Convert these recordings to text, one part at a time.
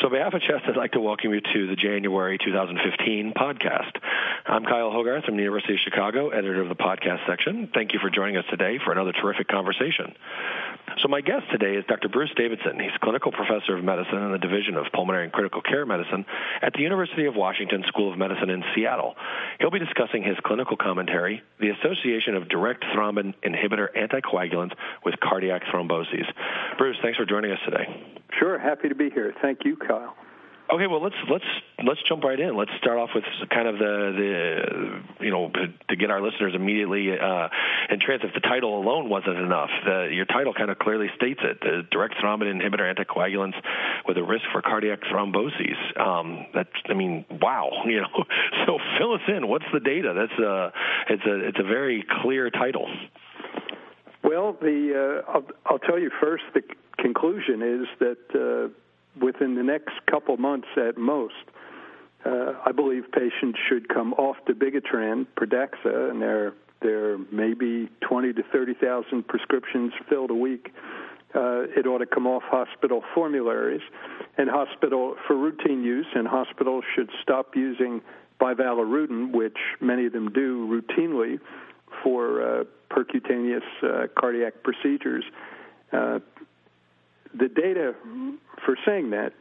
So, on behalf of CHEST, I'd like to welcome you to the January 2015 podcast. I'm Kyle Hogarth from the University of Chicago, editor of the podcast section. Thank you for joining us today for another terrific conversation. So, my guest today is Dr. Bruce Davidson. He's clinical professor of medicine in the Division of Pulmonary and Critical Care Medicine at the University of Washington School of Medicine in Seattle. He'll be discussing his clinical commentary, the association of direct thrombin inhibitor anticoagulants with cardiac thromboses. Bruce, thanks for joining us today. Sure, happy to be here. Thank you, Kyle. Okay, well let's let's let's jump right in. Let's start off with kind of the the you know to get our listeners immediately uh, entranced. If the title alone wasn't enough, the, your title kind of clearly states it: the direct thrombin inhibitor anticoagulants with a risk for cardiac thromboses. Um, that I mean, wow, you know. So fill us in. What's the data? That's a it's a it's a very clear title. Well, the uh, I'll, I'll tell you first. The conclusion is that uh, within the next couple months at most, uh, I believe patients should come off dabigatran, Pradaxa, and there there may be 20 to 30,000 prescriptions filled a week. Uh, it ought to come off hospital formularies and hospital for routine use, and hospitals should stop using bivalirudin, which many of them do routinely for uh, percutaneous uh, cardiac procedures. The data for saying that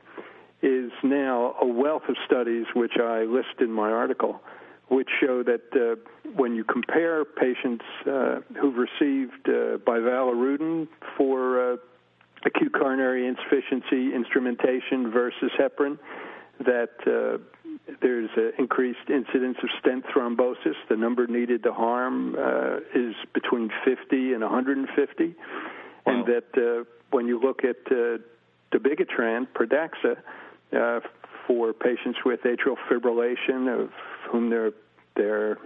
is now a wealth of studies, which I list in my article, which show that uh, when you compare patients uh, who've received uh, bivalirudin for uh, acute coronary insufficiency instrumentation versus heparin, that uh, there's an increased incidence of stent thrombosis. The number needed to harm uh, is between 50 and 150, wow. and that uh, when you look at uh, dabigatran, Pradaxa, uh, for patients with atrial fibrillation, of whom there there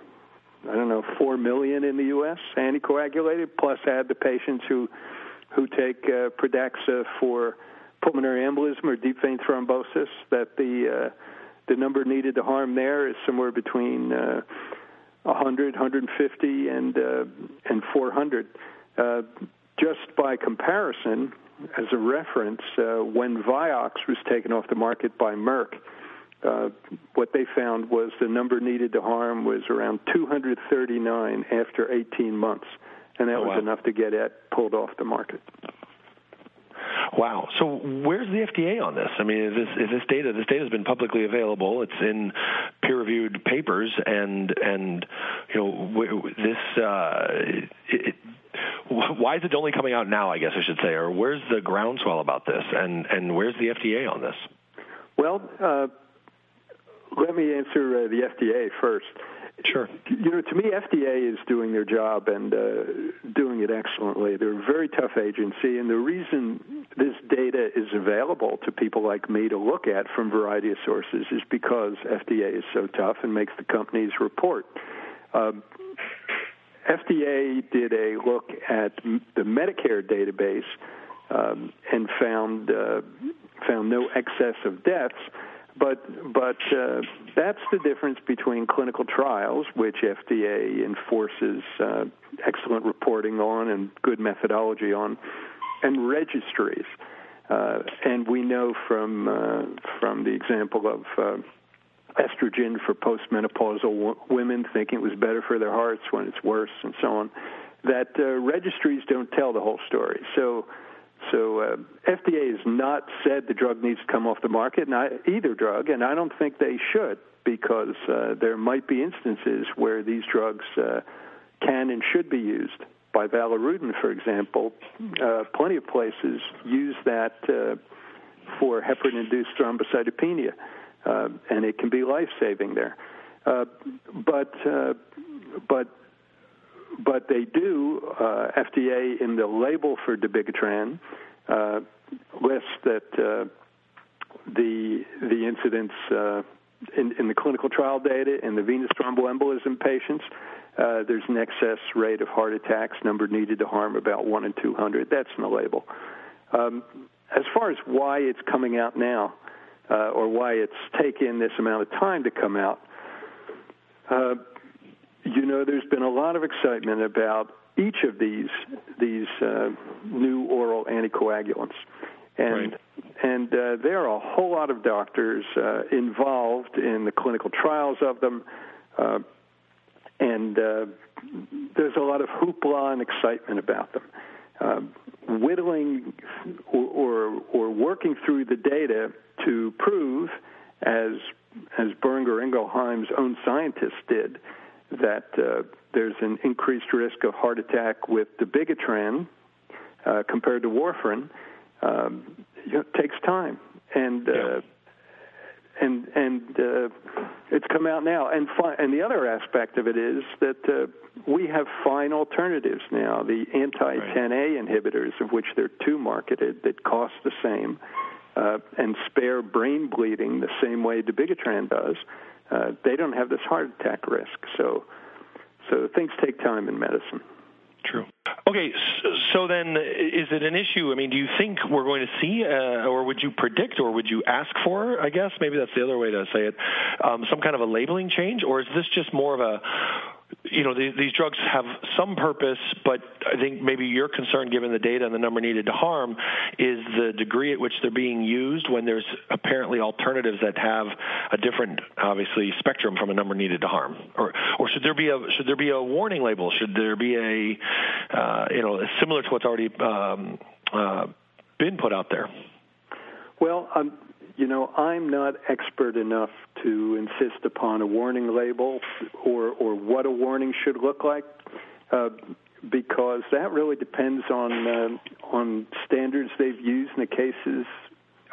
I don't know four million in the U.S. anticoagulated, plus add the patients who who take uh, Pradaxa for pulmonary embolism or deep vein thrombosis, that the uh, the number needed to harm there is somewhere between uh, 100, 150, and uh, and 400. Uh, just by comparison, as a reference, uh, when Vioxx was taken off the market by Merck, uh, what they found was the number needed to harm was around 239 after 18 months, and that oh, was enough to get it pulled off the market. Wow. So where's the FDA on this? I mean, is this is this data? This data has been publicly available. It's in peer-reviewed papers, and and you know this. Uh, it, why is it only coming out now? I guess I should say, or where's the groundswell about this, and and where's the FDA on this? Well, uh, let me answer uh, the FDA first. Sure. You know, to me, FDA is doing their job and uh, doing it excellently. They're a very tough agency, and the reason this data is available to people like me to look at from a variety of sources is because FDA is so tough and makes the companies report. Um, FDA did a look at the Medicare database um, and found uh, found no excess of deaths. But but uh, that's the difference between clinical trials, which FDA enforces uh, excellent reporting on and good methodology on, and registries. Uh, and we know from uh, from the example of uh, estrogen for postmenopausal women, thinking it was better for their hearts when it's worse, and so on. That uh, registries don't tell the whole story. So, so uh, FDA has not said the drug needs to come off the market, not either drug, and I don't think they should because uh, there might be instances where these drugs uh, can and should be used. Bivalirudin, for example, uh, plenty of places use that uh, for heparin-induced thrombocytopenia uh, and it can be life saving there. Uh, but uh, but but they do uh, FDA in the label for dabigatran uh, lists that uh, the the incidence uh, in, in the clinical trial data in the venous thromboembolism patients. Uh, there's an excess rate of heart attacks, number needed to harm about 1 in 200. That's in the label. Um, as far as why it's coming out now, uh, or why it's taken this amount of time to come out. Uh, you know, there's been a lot of excitement about each of these these uh, new oral anticoagulants, and right. and uh, there are a whole lot of doctors uh, involved in the clinical trials of them, uh, and uh, there's a lot of hoopla and excitement about them. Uh, whittling or, or, or working through the data to prove, as as Boehringer Ingelheim's own scientists did, that uh, there's an increased risk of heart attack with dabigatran uh, compared to warfarin. Um, you know, takes time, and uh, yeah. And and uh, it's come out now. And fi- and the other aspect of it is that uh, we have fine alternatives now. The anti-10A inhibitors, of which there are two marketed, that cost the same uh, and spare brain bleeding the same way dabigatran does. Uh, they don't have this heart attack risk. So so things take time in medicine. True. Okay, so then is it an issue? I mean, do you think we're going to see, uh, or would you predict, or would you ask for, I guess, maybe that's the other way to say it, um, some kind of a labeling change? Or is this just more of a you know, these, these drugs have some purpose, but I think maybe your concern, given the data and the number needed to harm, is the degree at which they're being used when there's apparently alternatives that have a different, obviously, spectrum from a number needed to harm. Or, or should there be a should there be a warning label? Should there be a, uh, you know, similar to what's already um, uh, been put out there? Well, um, you know, I'm not expert enough to insist upon a warning label or, or what a warning should look like, uh, because that really depends on uh, on standards they've used in the cases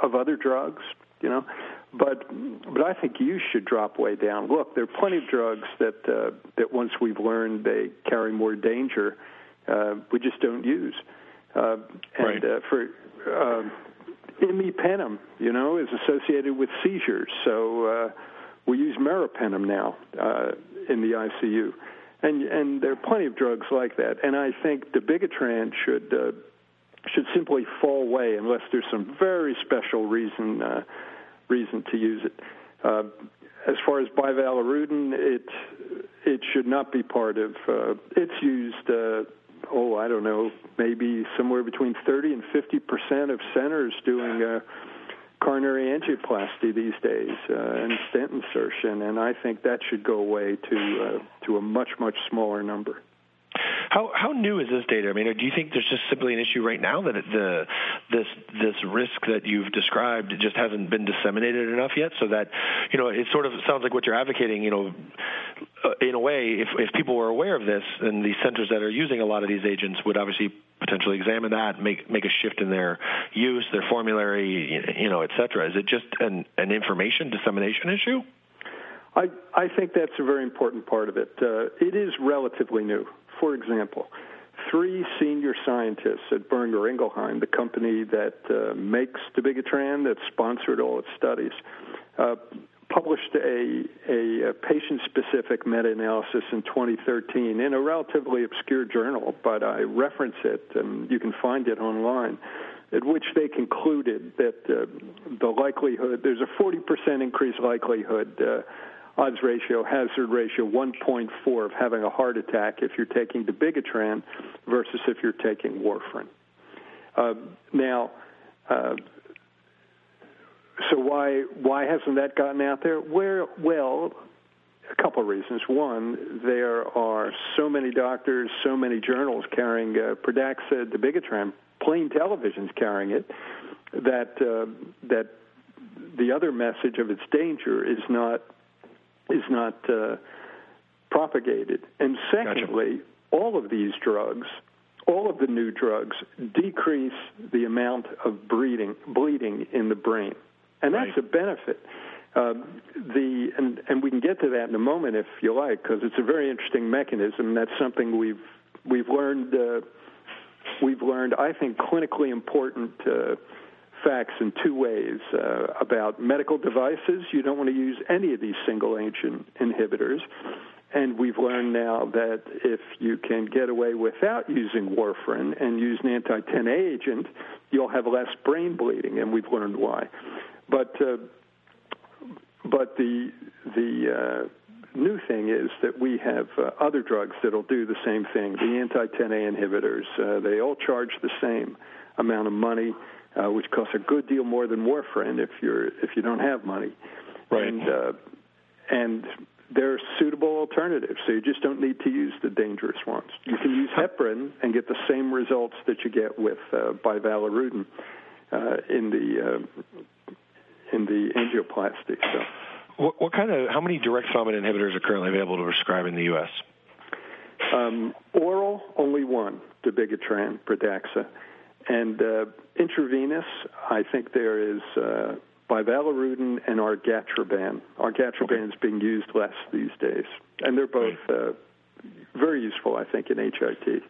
of other drugs. You know, but but I think you should drop way down. Look, there are plenty of drugs that uh, that once we've learned they carry more danger, uh, we just don't use. Uh, and right. uh, for uh, imipenem, you know, is associated with seizures. So uh, we use meropenem now uh, in the ICU, and and there are plenty of drugs like that. And I think dabigatran should uh, should simply fall away unless there's some very special reason uh, reason to use it. Uh, as far as bivalirudin, it it should not be part of. Uh, it's used. Uh, oh, I don't know, maybe somewhere between 30 and 50 percent of centers doing uh, coronary angioplasty these days uh, and stent insertion, and I think that should go away to uh, to a much much smaller number. How how new is this data? I mean, do you think there's just simply an issue right now that the this this risk that you've described just hasn't been disseminated enough yet? So that you know, it sort of sounds like what you're advocating. You know, uh, in a way, if if people were aware of this, and these centers that are using a lot of these agents would obviously potentially examine that, make make a shift in their use, their formulary, you know, et cetera. Is it just an an information dissemination issue? I, I think that's a very important part of it. Uh, it is relatively new. For example, three senior scientists at Boehringer Ingelheim, the company that uh, makes dabigatran, that sponsored all its studies, uh, published a, a, a patient-specific meta-analysis in 2013 in a relatively obscure journal, but I reference it, and you can find it online, at which they concluded that uh, the likelihood, there's a 40% increased likelihood uh, odds ratio, hazard ratio 1.4 of having a heart attack if you're taking dabigatran versus if you're taking warfarin. Uh, now, uh, so why why hasn't that gotten out there? Where well, a couple of reasons. One, there are so many doctors, so many journals carrying uh, Pradaxa, dabigatran, plain televisions carrying it, that uh, that the other message of its danger is not is not uh, propagated. And secondly, gotcha. all of these drugs, all of the new drugs, decrease the amount of bleeding, bleeding in the brain, and that's right. a benefit. Uh, the and, and we can get to that in a moment if you like, because it's a very interesting mechanism. That's something we've we've learned. Uh, we've learned, I think, clinically important. Uh, facts in two ways uh, about medical devices. You don't want to use any of these single agent inhibitors. And we've learned now that if you can get away without using warfarin and use an anti 10A agent, you'll have less brain bleeding, and we've learned why. But uh, but the the uh, new thing is that we have uh, other drugs that'll do the same thing. The anti 10A inhibitors, uh, they all charge the same amount of money uh, which costs a good deal more than warfarin if you're if you don't have money. Right. And uh, and they're suitable alternatives, so you just don't need to use the dangerous ones. You can use heparin and get the same results that you get with uh, bivalirudin uh, in the uh, in the angioplasty. So. What, what, kind of how many direct thrombin inhibitors are currently available to prescribe in the U.S.? Um, oral, only one, dabigatran, Pradaxa, and uh, intravenous. I think there is uh, bivalirudin and argatroban. Argatroban okay. is being used less these days, and they're both uh, very useful, I think, in HIT.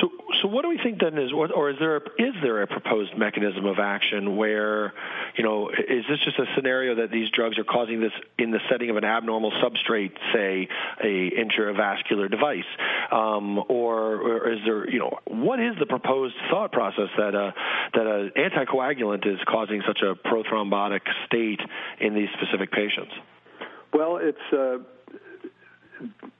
So, so what do we think then is, or is there a, is there a proposed mechanism of action where, you know, is this just a scenario that these drugs are causing this in the setting of an abnormal substrate, say a intravascular device, um, or, or, is there, you know, what is the proposed thought process that a, that an anticoagulant is causing such a prothrombotic state in these specific patients? Well, it's. Uh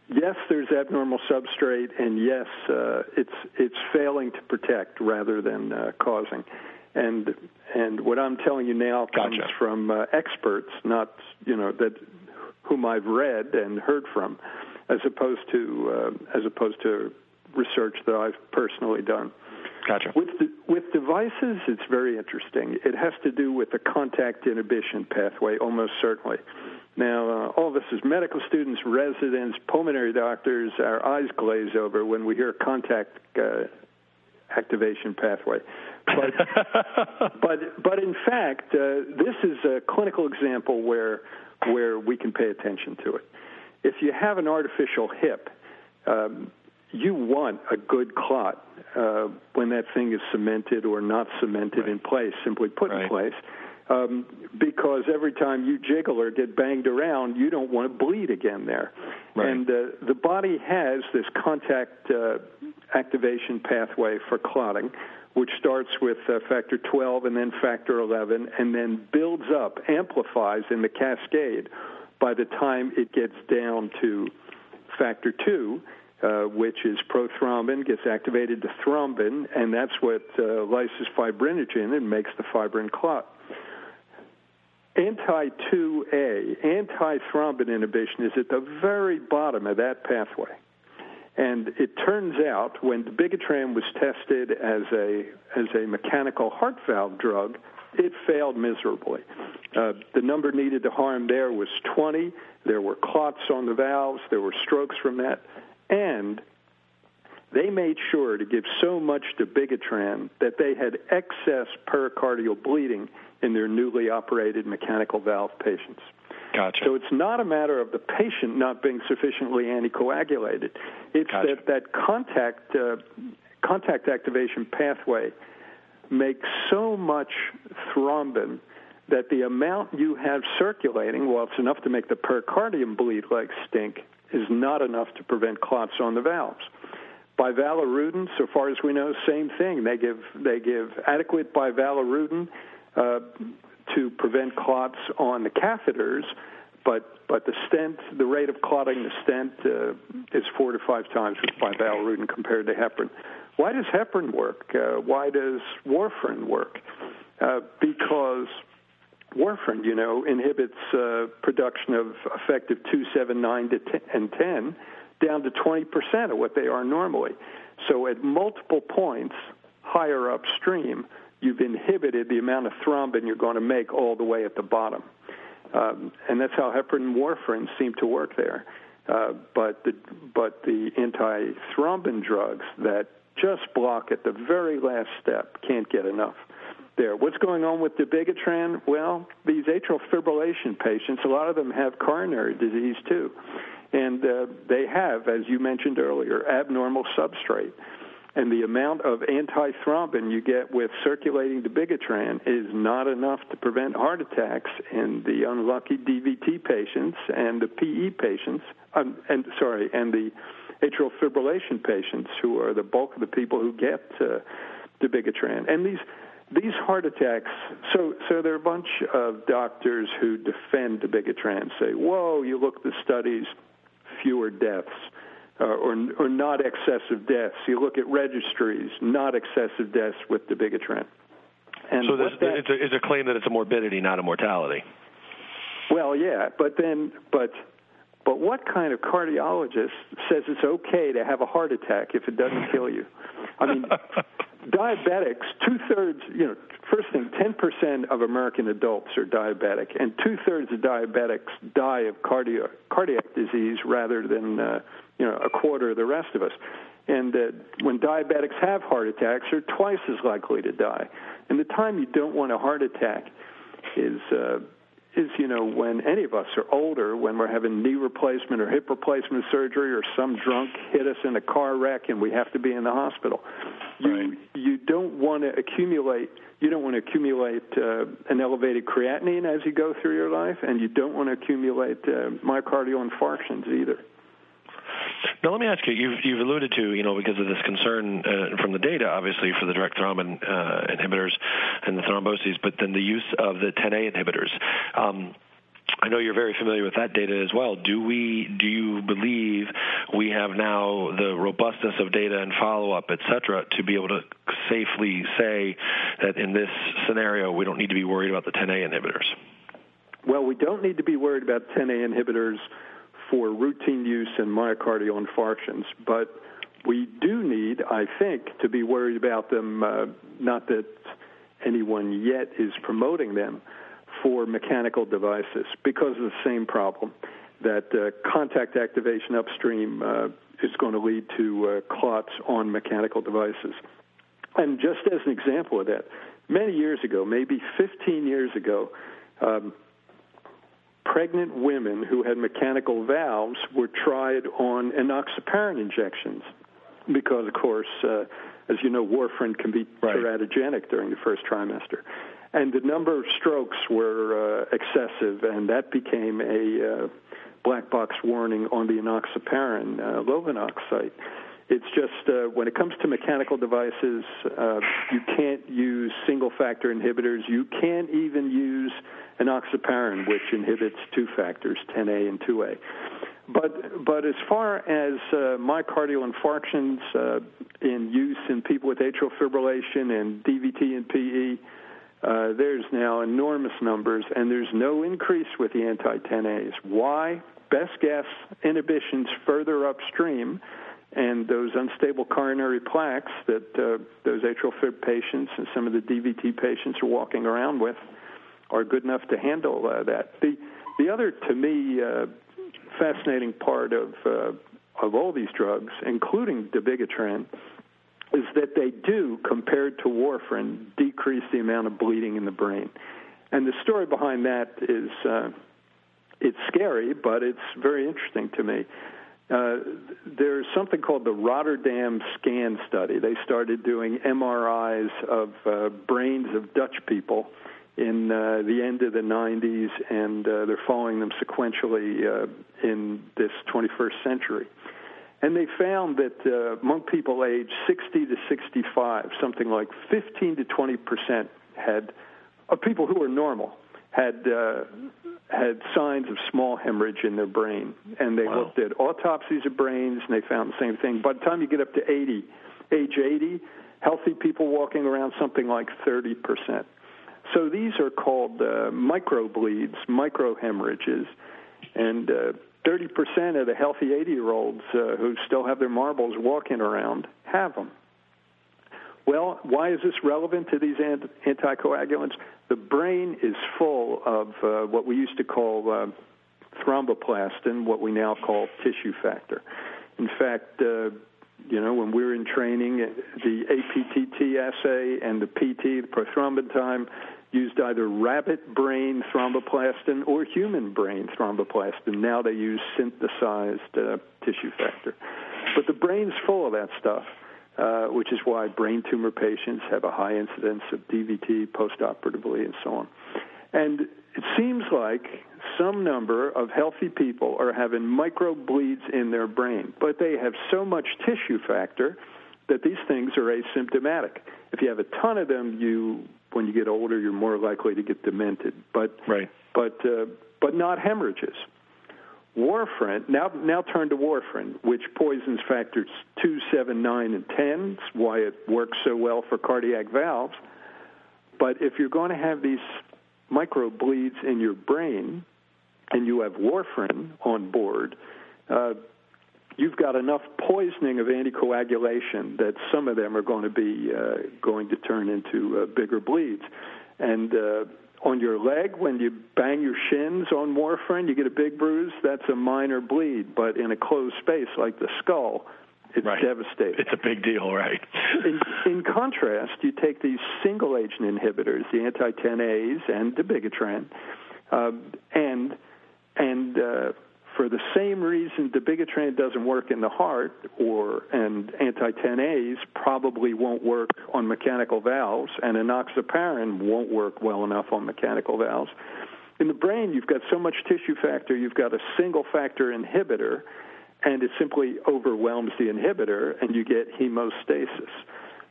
yes, there's abnormal substrate, and yes, uh, it's it's failing to protect rather than uh, causing. And and what I'm telling you now comes gotcha. from uh, experts, not you know that whom I've read and heard from, as opposed to uh, as opposed to research that I've personally done. Gotcha. With the, with devices, it's very interesting. It has to do with the contact inhibition pathway, almost certainly. Now, uh, all of us as medical students, residents, pulmonary doctors, our eyes glaze over when we hear contact uh, activation pathway. But, but, but in fact, uh, this is a clinical example where, where we can pay attention to it. If you have an artificial hip, um, you want a good clot uh, when that thing is cemented or not cemented right. in place, simply put right. in place um, because every time you jiggle or get banged around, you don't want to bleed again there. Right. And uh, the body has this contact uh, activation pathway for clotting, which starts with uh, factor 12 and then factor 11, and then builds up, amplifies in the cascade by the time it gets down to factor 2. Uh, which is prothrombin, gets activated to thrombin, and that's what uh, lyses fibrinogen and makes the fibrin clot. Anti-2A, anti-thrombin inhibition is at the very bottom of that pathway. And it turns out when dabigatran was tested as a as a mechanical heart valve drug, it failed miserably. Uh, the number needed to harm there was 20. There were clots on the valves. There were strokes from that, and they made sure to give so much dabigatran that they had excess pericardial bleeding in their newly operated mechanical valve patients. Gotcha. So it's not a matter of the patient not being sufficiently anticoagulated. It's gotcha. that that contact uh, contact activation pathway makes so much thrombin that the amount you have circulating, while it's enough to make the pericardium bleed like stink, is not enough to prevent clots on the valves. Bivalirudin, so far as we know, same thing. They give they give adequate bivalirudin uh, to prevent clots on the catheters, but but the stent, the rate of clotting the stent uh, is four to five times with bivalirudin compared to heparin. Why does heparin work? Uh, why does warfarin work? Uh, because warfarin, you know, inhibits uh, production of effective 2, 7, 9, to 10, and 10 down to 20% of what they are normally. So at multiple points higher upstream, you've inhibited the amount of thrombin you're going to make all the way at the bottom. Um, and that's how heparin and warfarin seem to work there. Uh, but the but the anti-thrombin drugs that just block at the very last step. Can't get enough there. What's going on with dabigatran? Well, these atrial fibrillation patients, a lot of them have coronary disease too, and uh, they have, as you mentioned earlier, abnormal substrate. And the amount of antithrombin you get with circulating dabigatran is not enough to prevent heart attacks in the unlucky DVT patients and the PE patients, um, and sorry, and the atrial fibrillation patients who are the bulk of the people who get uh, dabigatran. And these these heart attacks. So so there are a bunch of doctors who defend the dabigatran, say, "Whoa, you look at the studies, fewer deaths." uh, or, or not excessive deaths. You look at registries, not excessive deaths with dabigatran. And so this, that, it's, a, it's a claim that it's a morbidity, not a mortality. Well, yeah, but then, but but what kind of cardiologist says it's okay to have a heart attack if it doesn't kill you? I mean, diabetics, two thirds, you know, first thing, 10% of American adults are diabetic, and two thirds of diabetics die of cardio, cardiac disease rather than, uh, you know, a quarter of the rest of us. And uh, when diabetics have heart attacks, they're twice as likely to die. And the time you don't want a heart attack is. Uh, is you know when any of us are older, when we're having knee replacement or hip replacement surgery, or some drunk hit us in a car wreck and we have to be in the hospital. You right. you don't want to accumulate. You don't want to accumulate uh, an elevated creatinine as you go through your life, and you don't want to accumulate uh, myocardial infarctions either. Now, let me ask you. You've, you've alluded to, you know, because of this concern uh, from the data, obviously, for the direct thrombin uh, inhibitors and the thromboses, but then the use of the 10A inhibitors. Um, I know you're very familiar with that data as well. Do we? Do you believe we have now the robustness of data and follow-up, et cetera, to be able to safely say that in this scenario we don't need to be worried about the 10A inhibitors? Well, we don't need to be worried about 10A inhibitors for routine use in myocardial infarctions, but we do need, I think, to be worried about them. Uh, not that anyone yet is promoting them for mechanical devices because of the same problem that uh, contact activation upstream uh, is going to lead to uh, clots on mechanical devices. And just as an example of that, many years ago, maybe 15 years ago, um, pregnant women who had mechanical valves were tried on enoxaparin injections because, of course, uh, as you know, warfarin can be right. teratogenic during the first trimester. And the number of strokes were uh, excessive, and that became a uh, black box warning on the enoxaparin uh, Lovenox site. It's just uh, when it comes to mechanical devices, uh, you can't use single factor inhibitors. You can't even use enoxaparin, which inhibits two factors, 10A and 2A. But but as far as uh, myocardial infarctions uh, in use in people with atrial fibrillation and DVT and PE, uh, there's now enormous numbers, and there's no increase with the anti-10As. Why? Best guess: inhibitions further upstream, and those unstable coronary plaques that uh, those atrial fib patients and some of the DVT patients are walking around with are good enough to handle uh, that. The the other, to me, uh, fascinating part of uh, of all these drugs, including dabigatran, is that they do, compared to warfarin, decrease the amount of bleeding in the brain. And the story behind that is uh, it's scary, but it's very interesting to me. Uh, there's something called the Rotterdam Scan Study. They started doing MRIs of uh, brains of Dutch people in uh, the end of the 90s, and uh, they're following them sequentially uh, in this 21st century. And they found that uh, among people aged 60 to 65, something like 15 to 20 percent had of people who were normal had uh, had signs of small hemorrhage in their brain, and they wow. looked at autopsies of brains, and they found the same thing. By the time you get up to 80, age 80, healthy people walking around something like 30 percent. So these are called uh, microbleeds, microhemorrhages, and uh, 30% of the healthy 80 year olds uh, who still have their marbles walking around have them. Well, why is this relevant to these anticoagulants? The brain is full of uh, what we used to call uh, thromboplastin, what we now call tissue factor. In fact, uh, you know, when we were in training, the APTT assay and the PT, the prothrombin time, used either rabbit brain thromboplastin or human brain thromboplastin. Now they use synthesized uh, tissue factor. But the brain's full of that stuff, uh, which is why brain tumor patients have a high incidence of DVT postoperatively and so on. And it seems like some number of healthy people are having microbleeds in their brain, but they have so much tissue factor that these things are asymptomatic. If you have a ton of them, you when you get older, you're more likely to get demented. But right. but uh, but not hemorrhages. Warfarin now now turn to warfarin, which poisons factors two, seven, nine, and ten. It's why it works so well for cardiac valves. But if you're going to have these micro bleeds in your brain, and you have warfarin on board, uh, you've got enough poisoning of anticoagulation that some of them are going to be uh, going to turn into uh, bigger bleeds. And uh, on your leg, when you bang your shins on warfarin, you get a big bruise. That's a minor bleed, but in a closed space like the skull, it's right. devastating. It's a big deal, right? in, in, contrast, you take these single agent inhibitors, the anti 10As and dabigatran, um, and and uh, for the same reason dabigatran doesn't work in the heart, or and anti-10As probably won't work on mechanical valves, and enoxaparin won't work well enough on mechanical valves. In the brain, you've got so much tissue factor, you've got a single factor inhibitor, and it simply overwhelms the inhibitor, and you get hemostasis.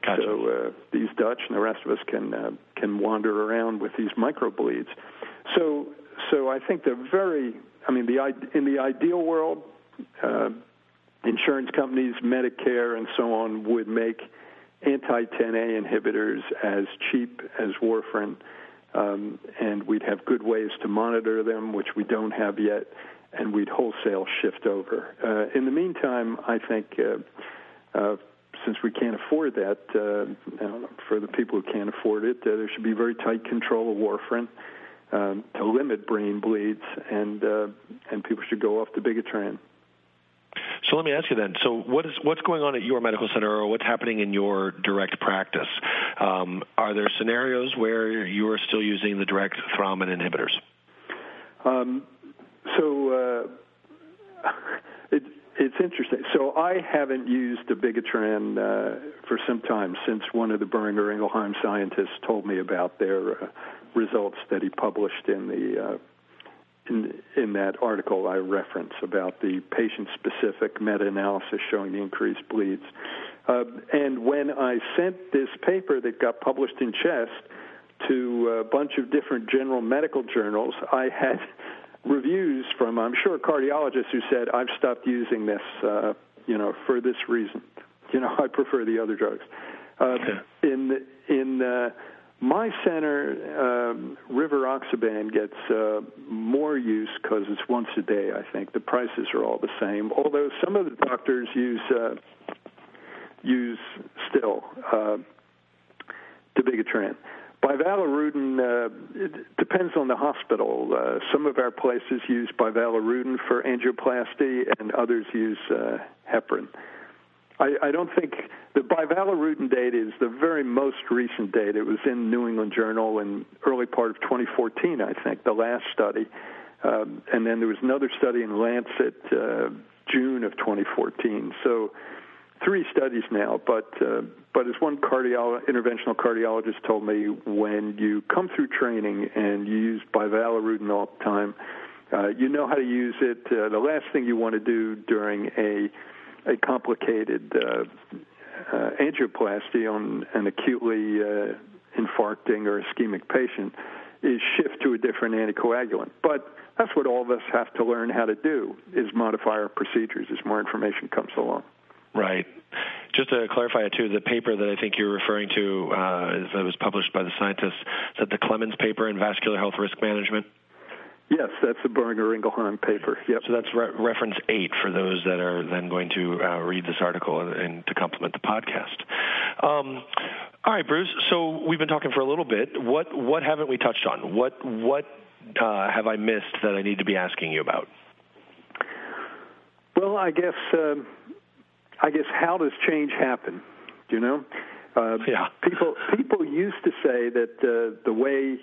Gotcha. So uh, these Dutch and the rest of us can uh, can wander around with these microbleeds. So so I think they're very. I mean, the in the ideal world, uh, insurance companies, Medicare, and so on would make anti-10A inhibitors as cheap as warfarin, um, and we'd have good ways to monitor them, which we don't have yet, and we'd wholesale shift over. Uh, in the meantime, I think. Uh, uh, since we can't afford that, uh, for the people who can't afford it, uh, there should be very tight control of warfarin um, to limit brain bleeds, and uh, and people should go off dabigatran. So let me ask you then. So what is what's going on at your medical center, or what's happening in your direct practice? Um, are there scenarios where you are still using the direct thrombin inhibitors? Um, so uh, it, it's interesting. So I haven't used dabigatran uh, for some time since one of the Boehringer Ingelheim scientists told me about their uh, results that he published in the uh, in, in that article I reference about the patient-specific meta-analysis showing the increased bleeds. Uh, and when I sent this paper that got published in Chest to a bunch of different general medical journals, I had reviews from I'm sure cardiologists who said I've stopped using this, uh, you know, for this reason. You know, I prefer the other drugs. Uh, okay. In in uh, my center, um, rivaroxaban gets uh, more use because it's once a day. I think the prices are all the same. Although some of the doctors use uh, use still uh, dabigatran. Bivalirudin uh, it depends on the hospital. Uh, some of our places use bivalirudin for angioplasty, and others use uh, heparin. I, I don't think the bivalirudin date is the very most recent date. It was in New England Journal in early part of 2014, I think, the last study. Um, and then there was another study in Lancet, uh, June of 2014. So three studies now. But uh, but as one cardio- interventional cardiologist told me, when you come through training and you use bivalirudin all the time, uh, you know how to use it. Uh, the last thing you want to do during a a complicated uh, uh, angioplasty on an acutely uh, infarcting or ischemic patient is shift to a different anticoagulant. But that's what all of us have to learn how to do is modify our procedures as more information comes along. Right. Just to clarify it too, the paper that I think you're referring to uh, that was published by the scientists, is that the Clemens paper in vascular health risk management? Yes, that's the Boehringer Ingelheim paper. Yep. So that's re- reference eight for those that are then going to uh, read this article and, and, to complement the podcast. Um, all right, Bruce. So we've been talking for a little bit. What what haven't we touched on? What what uh, have I missed that I need to be asking you about? Well, I guess um, I guess how does change happen? You know, uh, yeah. People people used to say that uh, the way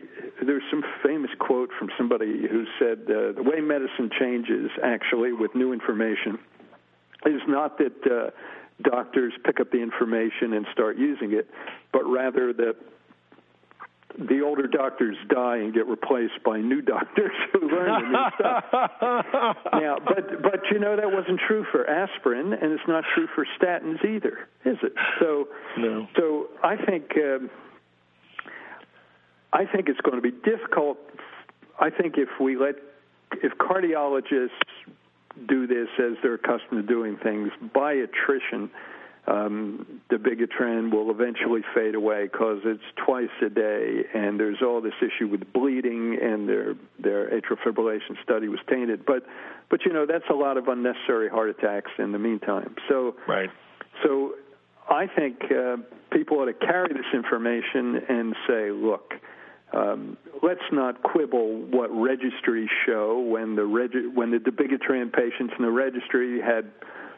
there's some famous quote from somebody who said uh, the way medicine changes actually with new information is not that uh, doctors pick up the information and start using it, but rather that the older doctors die and get replaced by new doctors who learn the new stuff. now, but but you know that wasn't true for aspirin, and it's not true for statins either, is it? So no. So I think um, I think it's going to be difficult. I think if we let if cardiologists do this as they're accustomed to doing things by attrition um, dabigatran will eventually fade away because it's twice a day, and there's all this issue with bleeding, and their their atrial fibrillation study was tainted. But but you know that's a lot of unnecessary heart attacks in the meantime. So right. So I think uh, people ought to carry this information and say, look. Um, let's not quibble what registries show when the regi- when the dabigatran patients in the registry had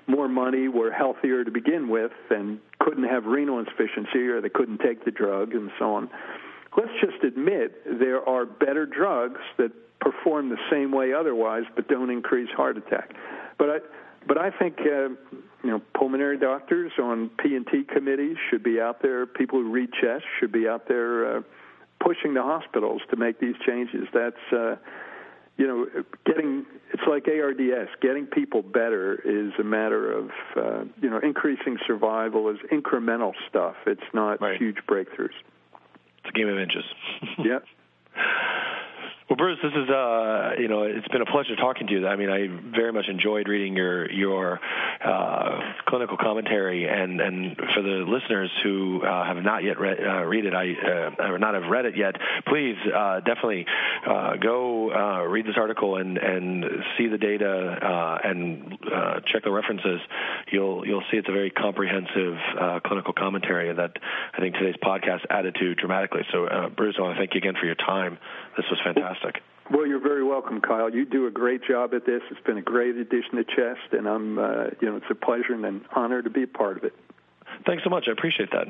more money, were healthier to begin with, and couldn't have renal insufficiency or they couldn't take the drug and so on. Let's just admit there are better drugs that perform the same way otherwise but don't increase heart attack. But I, but I think uh, you know pulmonary doctors on P and T committees should be out there. People who read chest should be out there uh, pushing the hospitals to make these changes. That's uh, you know, getting it's like ARDS. Getting people better is a matter of uh, you know increasing survival is incremental stuff. It's not right. huge breakthroughs. It's a game of inches. yeah. Well, Bruce, this is uh, you know, it's been a pleasure talking to you. I mean, I very much enjoyed reading your your uh, clinical commentary, and and for the listeners who uh, have not yet read, uh, read it, I uh, or not have read it yet, please uh, definitely go read this article and and see the data and check the references. You'll you'll see it's a very comprehensive clinical commentary that I think today's podcast added to dramatically. So, Bruce, I want to thank you again for your time. This was fantastic. Well, you're very welcome, Kyle. You do a great job at this. It's been a great addition to Chest, and I'm, uh, you know, it's a pleasure and an honor to be a part of it. Thanks so much. I appreciate that.